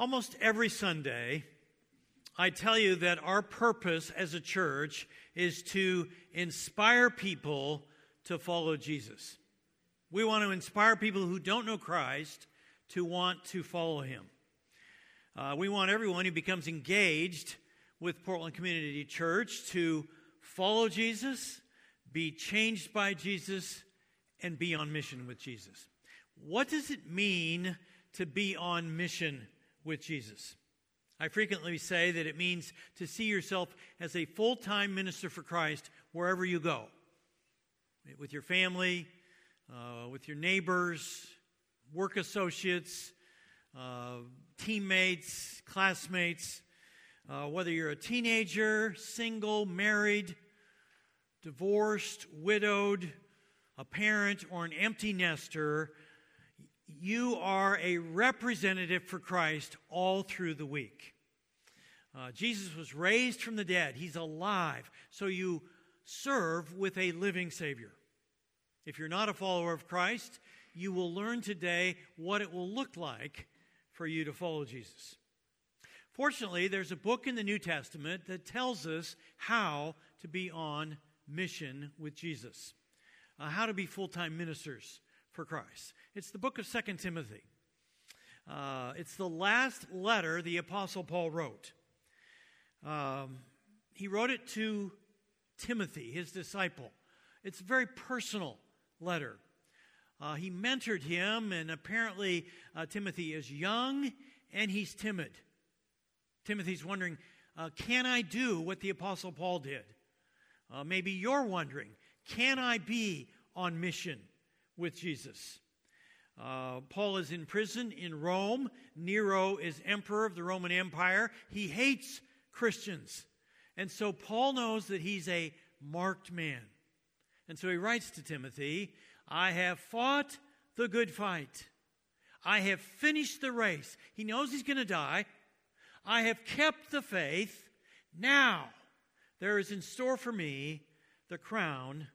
Almost every Sunday, I tell you that our purpose as a church is to inspire people to follow Jesus. We want to inspire people who don't know Christ to want to follow him. Uh, we want everyone who becomes engaged with Portland Community Church to follow Jesus, be changed by Jesus, and be on mission with Jesus. What does it mean to be on mission with Jesus? I frequently say that it means to see yourself as a full time minister for Christ wherever you go with your family, uh, with your neighbors, work associates, uh, teammates, classmates, uh, whether you're a teenager, single, married, divorced, widowed, a parent, or an empty nester, you are a representative for Christ all through the week. Uh, Jesus was raised from the dead, He's alive. So you serve with a living Savior. If you're not a follower of Christ, you will learn today what it will look like for you to follow Jesus. Fortunately, there's a book in the New Testament that tells us how to be on mission with Jesus, uh, how to be full time ministers for Christ. It's the book of Second Timothy. Uh, it's the last letter the Apostle Paul wrote. Um, he wrote it to Timothy, his disciple. It's a very personal letter. Uh, he mentored him, and apparently uh, Timothy is young and he's timid. Timothy's wondering, uh, can I do what the Apostle Paul did? Uh, maybe you're wondering, can I be on mission with Jesus? Uh, Paul is in prison in Rome. Nero is emperor of the Roman Empire. He hates Christians. And so Paul knows that he's a marked man. And so he writes to Timothy I have fought the good fight. I have finished the race. He knows he's going to die. I have kept the faith. Now there is in store for me the crown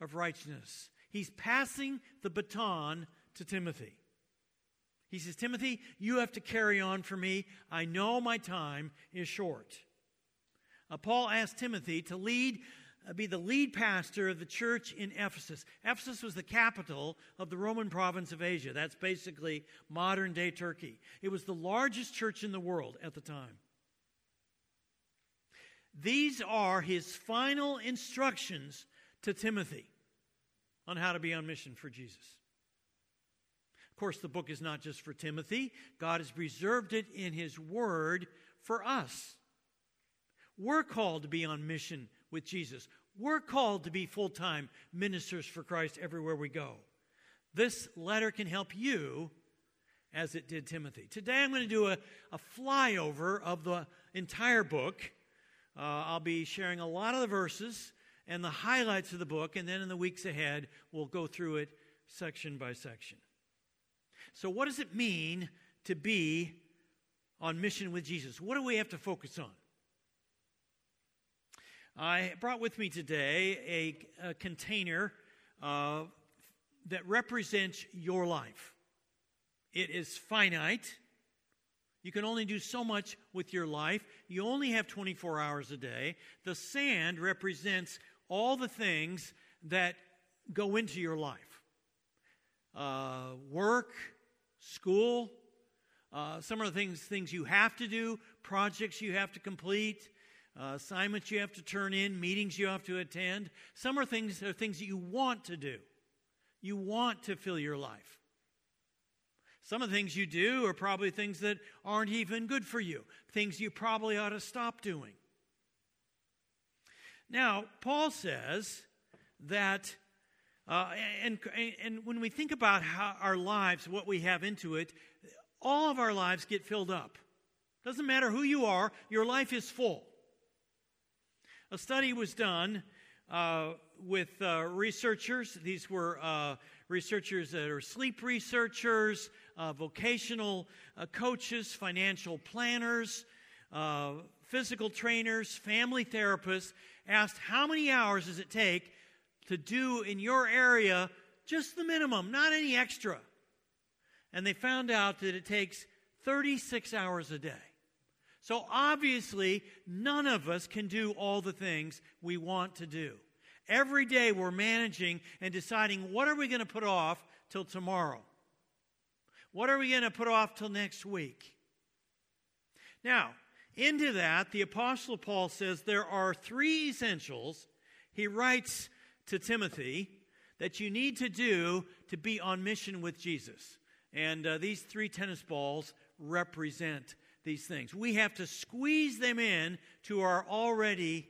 of righteousness. He's passing the baton to Timothy. He says, Timothy, you have to carry on for me. I know my time is short. Uh, Paul asked Timothy to lead uh, be the lead pastor of the church in Ephesus. Ephesus was the capital of the Roman province of Asia. That's basically modern day Turkey. It was the largest church in the world at the time. These are his final instructions to Timothy on how to be on mission for Jesus. Of course, the book is not just for Timothy, God has preserved it in his word for us. We're called to be on mission with Jesus. We're called to be full time ministers for Christ everywhere we go. This letter can help you as it did Timothy. Today I'm going to do a, a flyover of the entire book. Uh, I'll be sharing a lot of the verses and the highlights of the book, and then in the weeks ahead, we'll go through it section by section. So, what does it mean to be on mission with Jesus? What do we have to focus on? I brought with me today a, a container uh, that represents your life. It is finite. You can only do so much with your life. You only have 24 hours a day. The sand represents all the things that go into your life uh, work, school, uh, some of the things, things you have to do, projects you have to complete, uh, assignments you have to turn in, meetings you have to attend. Some are things are things that you want to do. You want to fill your life. Some of the things you do are probably things that aren't even good for you, things you probably ought to stop doing. Now, Paul says that, uh, and, and when we think about how our lives, what we have into it, all of our lives get filled up. Doesn't matter who you are, your life is full. A study was done uh, with uh, researchers. These were uh, researchers that are sleep researchers, uh, vocational uh, coaches, financial planners, uh, physical trainers, family therapists, asked how many hours does it take to do in your area just the minimum, not any extra. And they found out that it takes 36 hours a day. So obviously, none of us can do all the things we want to do. Every day we're managing and deciding what are we going to put off till tomorrow? What are we going to put off till next week? Now, into that, the Apostle Paul says there are three essentials he writes to Timothy that you need to do to be on mission with Jesus. And uh, these three tennis balls represent these things. We have to squeeze them in to our already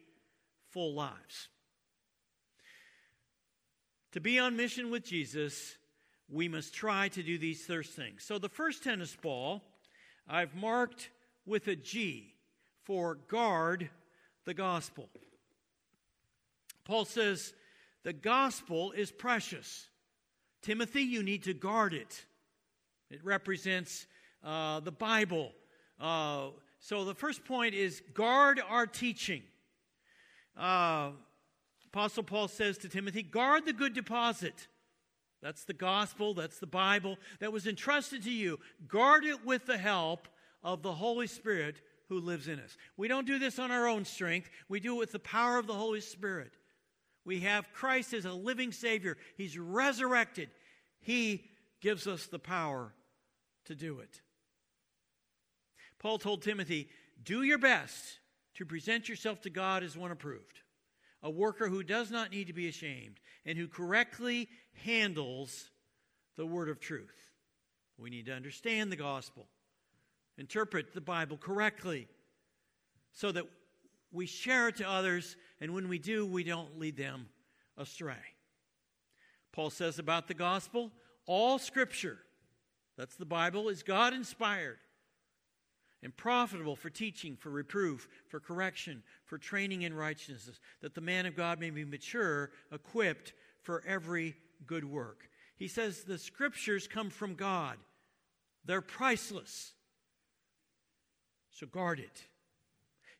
full lives. To be on mission with Jesus, we must try to do these first things. So the first tennis ball I've marked with a G for guard the gospel. Paul says, the gospel is precious. Timothy, you need to guard it. It represents uh, the Bible. Uh, so the first point is guard our teaching. Uh, Apostle Paul says to Timothy, guard the good deposit. That's the gospel, that's the Bible that was entrusted to you. Guard it with the help of the Holy Spirit who lives in us. We don't do this on our own strength, we do it with the power of the Holy Spirit. We have Christ as a living Savior, He's resurrected. He gives us the power to do it. Paul told Timothy, Do your best to present yourself to God as one approved, a worker who does not need to be ashamed and who correctly handles the word of truth. We need to understand the gospel, interpret the Bible correctly, so that we share it to others, and when we do, we don't lead them astray. Paul says about the gospel all scripture, that's the Bible, is God inspired and profitable for teaching, for reproof, for correction, for training in righteousness, that the man of God may be mature, equipped for every good work. He says the scriptures come from God, they're priceless. So guard it.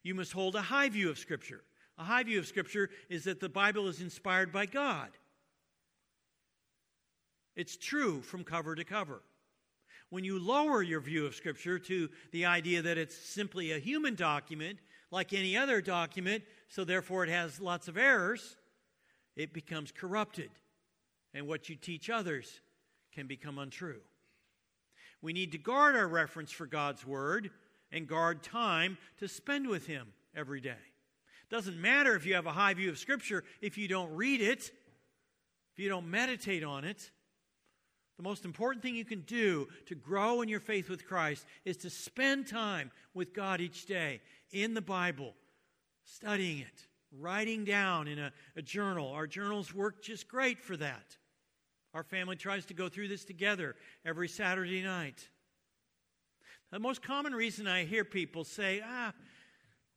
You must hold a high view of Scripture. A high view of Scripture is that the Bible is inspired by God. It's true from cover to cover. When you lower your view of Scripture to the idea that it's simply a human document, like any other document, so therefore it has lots of errors, it becomes corrupted. And what you teach others can become untrue. We need to guard our reference for God's Word and guard time to spend with Him every day. Doesn't matter if you have a high view of Scripture if you don't read it, if you don't meditate on it. The most important thing you can do to grow in your faith with Christ is to spend time with God each day in the Bible, studying it, writing down in a, a, journal. Our journals work just great for that. Our family tries to go through this together every Saturday night. The most common reason I hear people say, ah,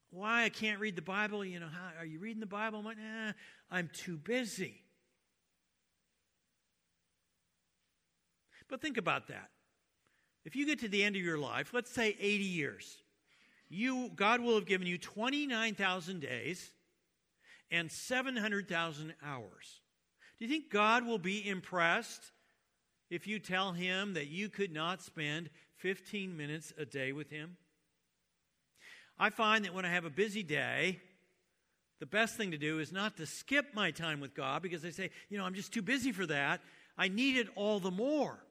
why I can't read the Bible, you know, how, are you reading the Bible? I'm like, eh, I'm too busy. But think about that. If you get to the end of your life, let's say 80 years, you, God will have given you 29,000 days and 700,000 hours. Do you think God will be impressed if you tell him that you could not spend 15 minutes a day with him? I find that when I have a busy day, the best thing to do is not to skip my time with God because I say, you know, I'm just too busy for that. I need it all the more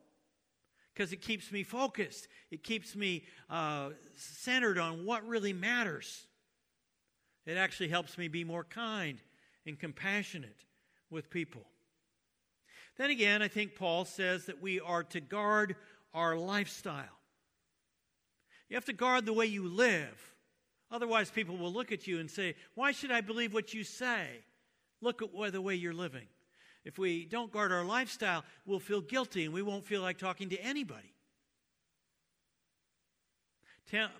because it keeps me focused. It keeps me uh, centered on what really matters. It actually helps me be more kind and compassionate with people. Then again, I think Paul says that we are to guard our lifestyle. You have to guard the way you live. Otherwise, people will look at you and say, Why should I believe what you say? Look at the way you're living. If we don't guard our lifestyle, we'll feel guilty and we won't feel like talking to anybody.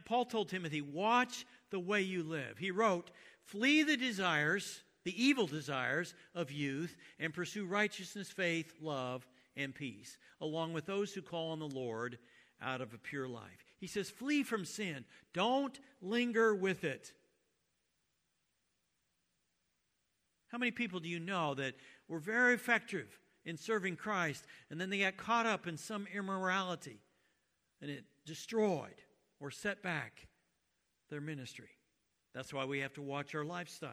Paul told Timothy, Watch the way you live. He wrote, Flee the desires, the evil desires of youth, and pursue righteousness, faith, love, and peace, along with those who call on the Lord out of a pure life. He says, Flee from sin. Don't linger with it. How many people do you know that were very effective in serving Christ, and then they got caught up in some immorality, and it destroyed or set back their ministry. That's why we have to watch our lifestyle.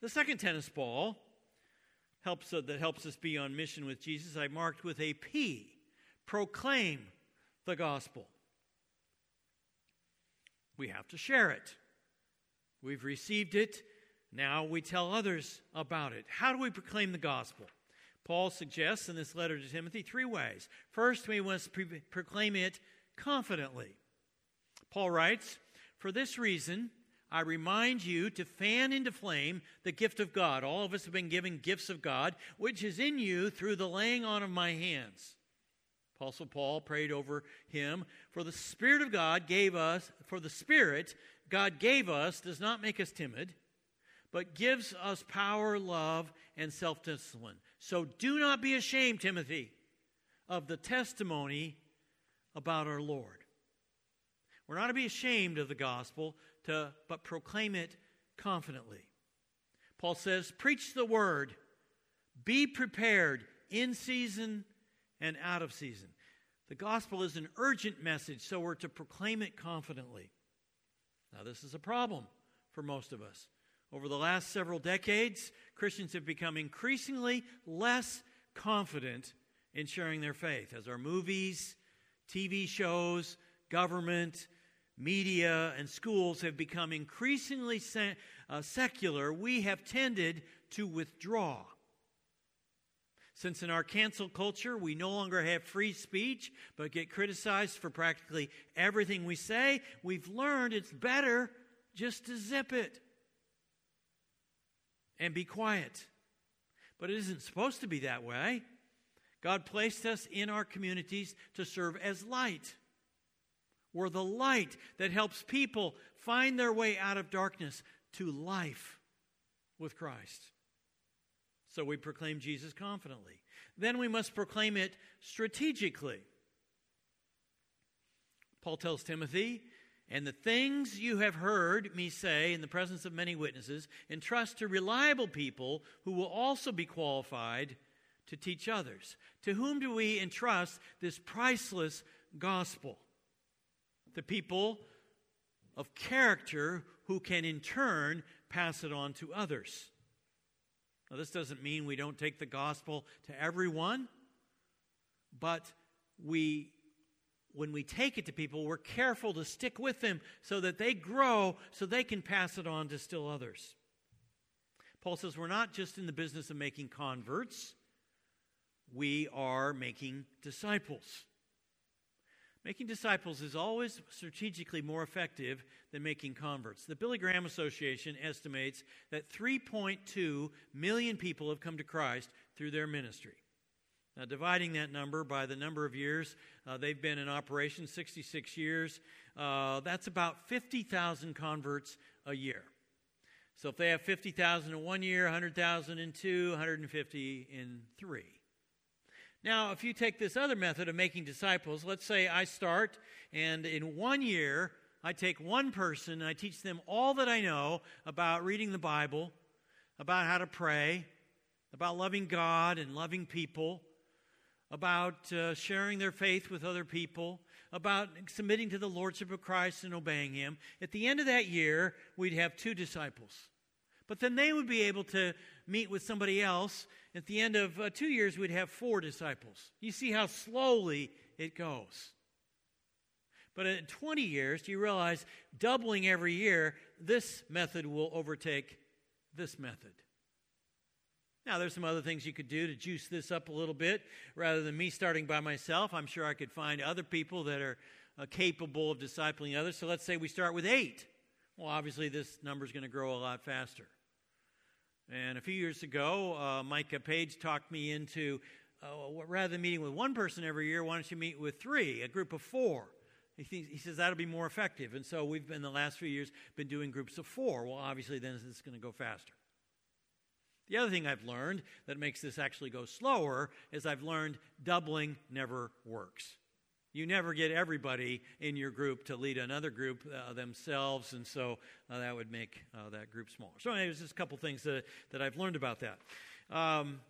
The second tennis ball helps, uh, that helps us be on mission with Jesus, I marked with a P proclaim the gospel. We have to share it. We've received it. Now we tell others about it. How do we proclaim the gospel? Paul suggests in this letter to Timothy three ways. First, we must pre- proclaim it confidently. Paul writes, For this reason, I remind you to fan into flame the gift of God. All of us have been given gifts of God, which is in you through the laying on of my hands. Apostle Paul prayed over him, For the Spirit of God gave us, for the Spirit God gave us does not make us timid, but gives us power, love, and self discipline. So do not be ashamed, Timothy, of the testimony about our Lord. We're not to be ashamed of the gospel, to, but proclaim it confidently. Paul says, Preach the word, be prepared in season and out of season. The gospel is an urgent message, so we're to proclaim it confidently. Now, this is a problem for most of us. Over the last several decades, Christians have become increasingly less confident in sharing their faith as our movies, TV shows, government, media, and schools have become increasingly uh, secular. We have tended to withdraw. Since in our cancel culture we no longer have free speech but get criticized for practically everything we say, we've learned it's better just to zip it and be quiet. But it isn't supposed to be that way. God placed us in our communities to serve as light. We're the light that helps people find their way out of darkness to life with Christ. So we proclaim Jesus confidently. Then we must proclaim it strategically. Paul tells Timothy, and the things you have heard me say in the presence of many witnesses, entrust to reliable people who will also be qualified to teach others. To whom do we entrust this priceless gospel? The people of character who can in turn pass it on to others. Now, this doesn't mean we don't take the gospel to everyone, but we when we take it to people, we're careful to stick with them so that they grow, so they can pass it on to still others. Paul says we're not just in the business of making converts, we are making disciples. Making disciples is always strategically more effective than making converts. The Billy Graham Association estimates that 3.2 million people have come to Christ through their ministry. Now, dividing that number by the number of years uh, they've been in operation, 66 years, uh, that's about 50,000 converts a year. So if they have 50,000 in one year, 100,000 in two, 150 in three. Now, if you take this other method of making disciples, let's say I start and in one year I take one person and I teach them all that I know about reading the Bible, about how to pray, about loving God and loving people, about uh, sharing their faith with other people, about submitting to the Lordship of Christ and obeying Him. At the end of that year, we'd have two disciples. But then they would be able to meet with somebody else. At the end of uh, two years, we'd have four disciples. You see how slowly it goes. But in 20 years, do you realize doubling every year, this method will overtake this method? Now, there's some other things you could do to juice this up a little bit. Rather than me starting by myself, I'm sure I could find other people that are uh, capable of discipling others. So let's say we start with eight. Well, obviously, this number is going to grow a lot faster. And a few years ago, uh, Micah Page talked me into uh, rather than meeting with one person every year, why don't you meet with three, a group of four? He, thinks, he says that'll be more effective. And so we've, been, the last few years, been doing groups of four. Well, obviously, then it's going to go faster. The other thing I've learned that makes this actually go slower is I've learned doubling never works. You never get everybody in your group to lead another group uh, themselves, and so uh, that would make uh, that group smaller. So, anyways, just a couple things that, that I've learned about that. Um,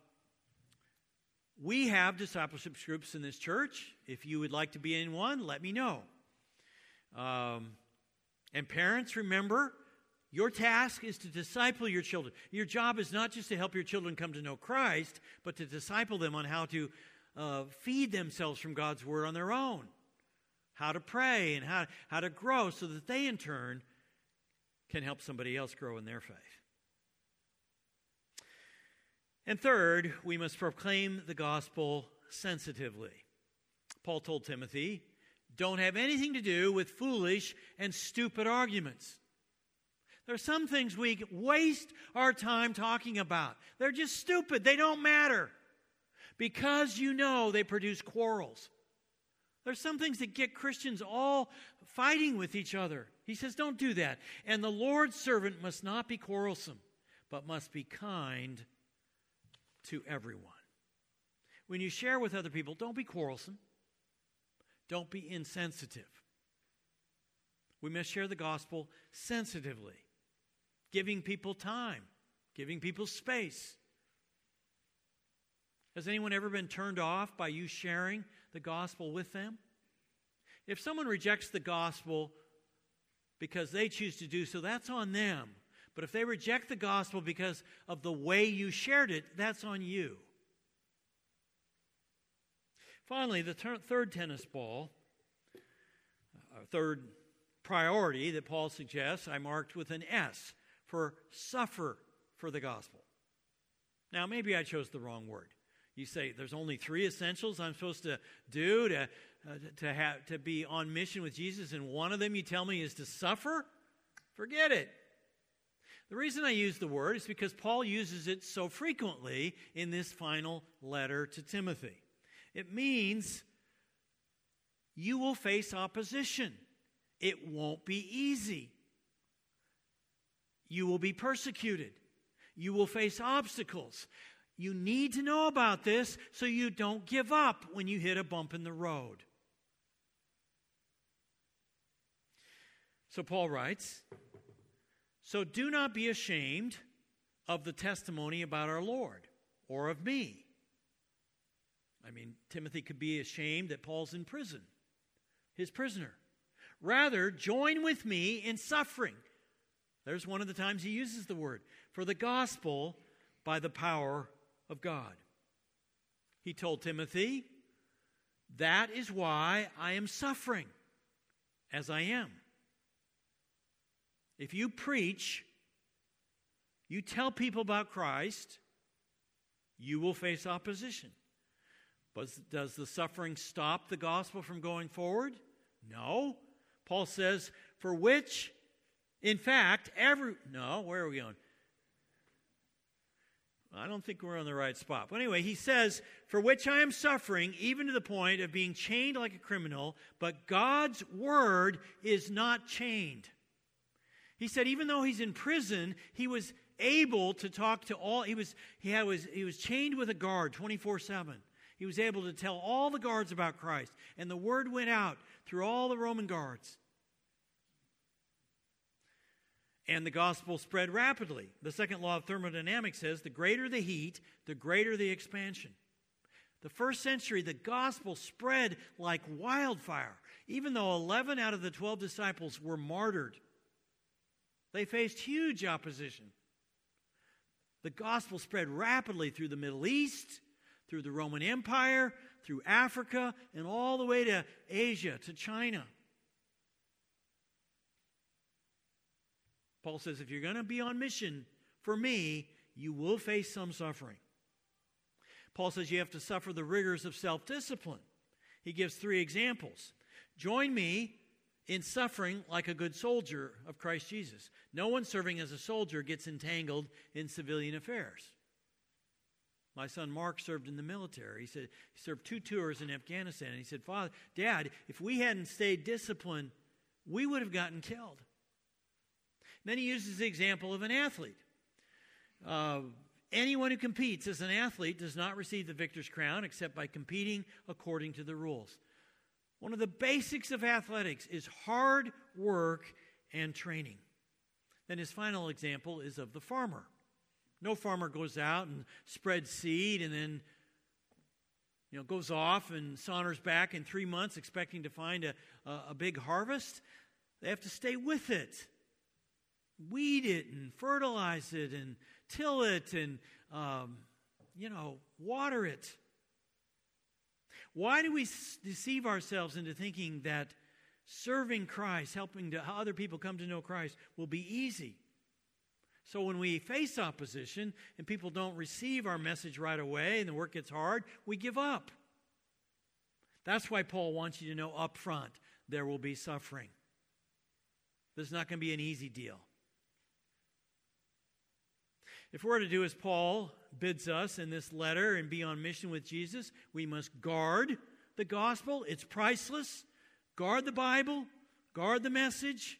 we have discipleship groups in this church. If you would like to be in one, let me know. Um, and parents, remember, your task is to disciple your children. Your job is not just to help your children come to know Christ, but to disciple them on how to uh, feed themselves from God's Word on their own, how to pray, and how, how to grow so that they, in turn, can help somebody else grow in their faith. And third, we must proclaim the gospel sensitively. Paul told Timothy, don't have anything to do with foolish and stupid arguments. There are some things we waste our time talking about. They're just stupid, they don't matter. Because you know they produce quarrels. There's some things that get Christians all fighting with each other. He says, don't do that. And the Lord's servant must not be quarrelsome, but must be kind to everyone. When you share with other people, don't be quarrelsome, don't be insensitive. We must share the gospel sensitively, giving people time, giving people space. Has anyone ever been turned off by you sharing the gospel with them? If someone rejects the gospel because they choose to do so, that's on them. But if they reject the gospel because of the way you shared it, that's on you. Finally, the ter- third tennis ball, uh, third priority that Paul suggests, I marked with an S for suffer for the gospel. Now, maybe I chose the wrong word. You say there's only three essentials I'm supposed to do to, uh, to, have, to be on mission with Jesus, and one of them you tell me is to suffer? Forget it. The reason I use the word is because Paul uses it so frequently in this final letter to Timothy. It means you will face opposition, it won't be easy. You will be persecuted. You will face obstacles. You need to know about this so you don't give up when you hit a bump in the road. So Paul writes so do not be ashamed of the testimony about our Lord or of me. I mean, Timothy could be ashamed that Paul's in prison, his prisoner. Rather, join with me in suffering. There's one of the times he uses the word for the gospel by the power of God. He told Timothy, That is why I am suffering as I am. If you preach, you tell people about Christ, you will face opposition. But does the suffering stop the gospel from going forward? No. Paul says, for which, in fact, every. No, where are we going? I don't think we're on the right spot. But anyway, he says, For which I am suffering, even to the point of being chained like a criminal, but God's word is not chained. He said, even though he's in prison, he was able to talk to all, he was, he, had, was, he was chained with a guard 24 7. He was able to tell all the guards about Christ, and the word went out through all the Roman guards. And the gospel spread rapidly. The second law of thermodynamics says the greater the heat, the greater the expansion. The first century, the gospel spread like wildfire, even though 11 out of the 12 disciples were martyred. They faced huge opposition. The gospel spread rapidly through the Middle East, through the Roman Empire, through Africa, and all the way to Asia, to China. Paul says if you're going to be on mission for me, you will face some suffering. Paul says you have to suffer the rigors of self discipline. He gives three examples. Join me in suffering like a good soldier of Christ Jesus. No one serving as a soldier gets entangled in civilian affairs. My son Mark served in the military. He said he served two tours in Afghanistan. And he said, Father, Dad, if we hadn't stayed disciplined, we would have gotten killed. Then he uses the example of an athlete. Uh, anyone who competes as an athlete does not receive the victor's crown except by competing according to the rules. One of the basics of athletics is hard work and training. Then his final example is of the farmer. No farmer goes out and spreads seed and then you know, goes off and saunters back in three months expecting to find a, a, a big harvest, they have to stay with it. Weed it and fertilize it and till it and, um, you know, water it. Why do we deceive ourselves into thinking that serving Christ, helping to, other people come to know Christ, will be easy? So when we face opposition and people don't receive our message right away and the work gets hard, we give up. That's why Paul wants you to know up front there will be suffering. This is not going to be an easy deal. If we're to do as Paul bids us in this letter and be on mission with Jesus, we must guard the gospel. It's priceless. Guard the Bible, guard the message.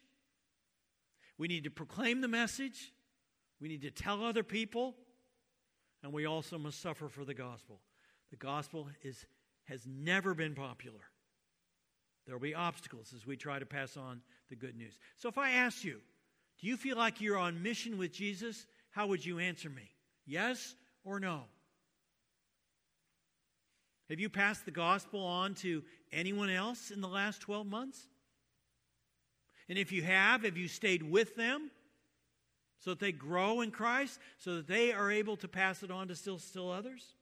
We need to proclaim the message. We need to tell other people, and we also must suffer for the gospel. The gospel is, has never been popular. There will be obstacles as we try to pass on the good news. So if I ask you, do you feel like you're on mission with Jesus? How would you answer me? Yes or no? Have you passed the gospel on to anyone else in the last 12 months? And if you have, have you stayed with them? so that they grow in Christ, so that they are able to pass it on to still, still others?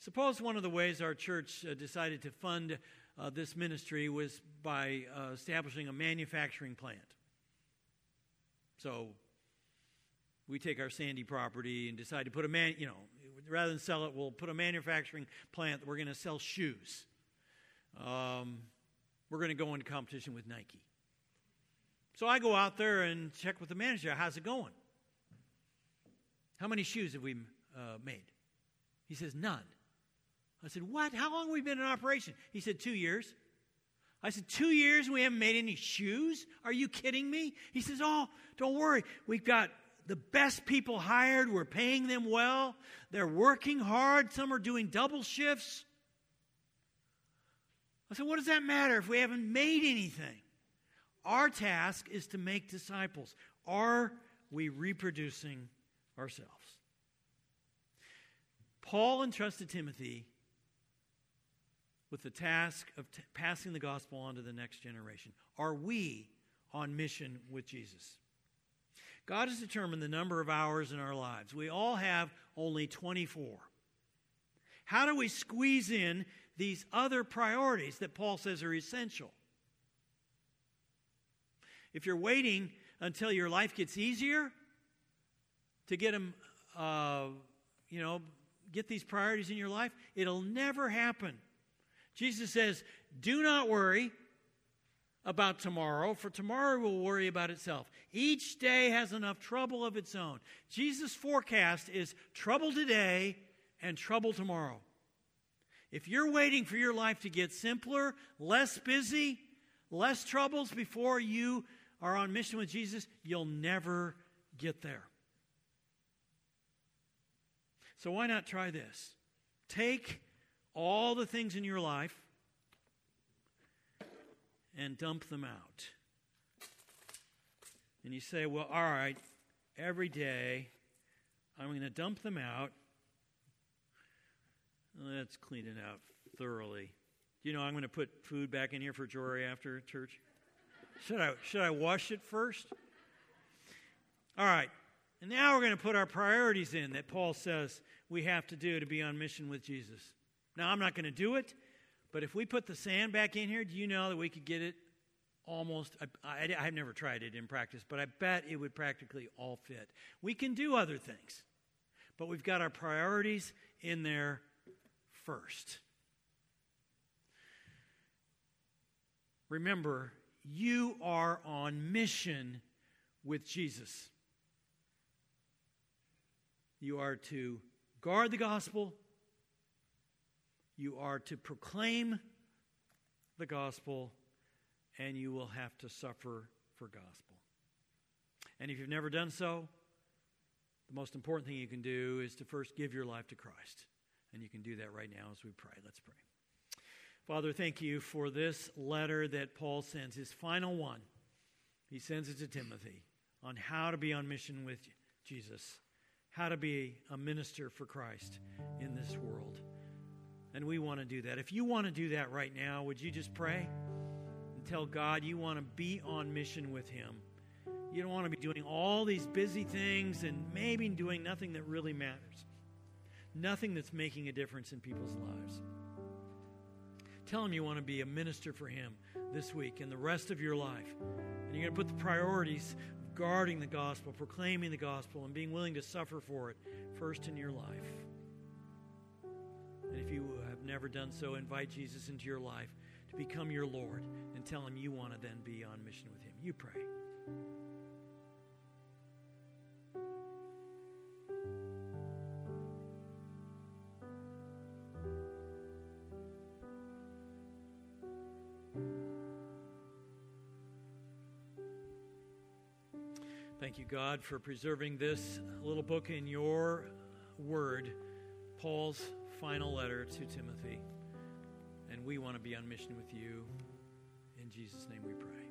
Suppose one of the ways our church uh, decided to fund uh, this ministry was by uh, establishing a manufacturing plant. So we take our Sandy property and decide to put a man, you know, rather than sell it, we'll put a manufacturing plant that we're going to sell shoes. Um, we're going to go into competition with Nike. So I go out there and check with the manager. How's it going? How many shoes have we uh, made? He says, None. I said, What? How long have we been in operation? He said, Two years. I said, Two years and we haven't made any shoes? Are you kidding me? He says, Oh, don't worry. We've got the best people hired. We're paying them well. They're working hard. Some are doing double shifts. I said, What does that matter if we haven't made anything? Our task is to make disciples. Are we reproducing ourselves? Paul entrusted Timothy with the task of t- passing the gospel on to the next generation. Are we on mission with Jesus? God has determined the number of hours in our lives. We all have only 24. How do we squeeze in these other priorities that Paul says are essential? If you're waiting until your life gets easier to get them, uh, you know, get these priorities in your life, it'll never happen. Jesus says, Do not worry about tomorrow, for tomorrow will worry about itself. Each day has enough trouble of its own. Jesus' forecast is trouble today and trouble tomorrow. If you're waiting for your life to get simpler, less busy, less troubles before you are on mission with Jesus, you'll never get there. So, why not try this? Take all the things in your life and dump them out. And you say, well, all right, every day I'm going to dump them out. Let's clean it out thoroughly. You know, I'm going to put food back in here for Jory after church. Should I, should I wash it first? All right. And now we're going to put our priorities in that Paul says we have to do to be on mission with Jesus. Now, I'm not going to do it, but if we put the sand back in here, do you know that we could get it almost? I, I, have never tried it in practice, but I bet it would practically all fit. We can do other things, but we've got our priorities in there first. Remember, you are on mission with Jesus. You are to guard the gospel. You are to proclaim the gospel, and you will have to suffer for gospel. And if you've never done so, the most important thing you can do is to first give your life to Christ. And you can do that right now as we pray. Let's pray. Father, thank you for this letter that Paul sends, his final one. He sends it to Timothy on how to be on mission with Jesus, how to be a minister for Christ in this world. And we want to do that. If you want to do that right now, would you just pray and tell God you want to be on mission with Him? You don't want to be doing all these busy things and maybe doing nothing that really matters, nothing that's making a difference in people's lives. Tell Him you want to be a minister for Him this week and the rest of your life. And you're going to put the priorities of guarding the gospel, proclaiming the gospel, and being willing to suffer for it first in your life. And if you never done so, invite Jesus into your life to become your Lord and tell him you want to then be on mission with him. You pray. Thank you, God, for preserving this little book in your word, Paul's final letter to Timothy. And we want to be on mission with you. In Jesus' name we pray.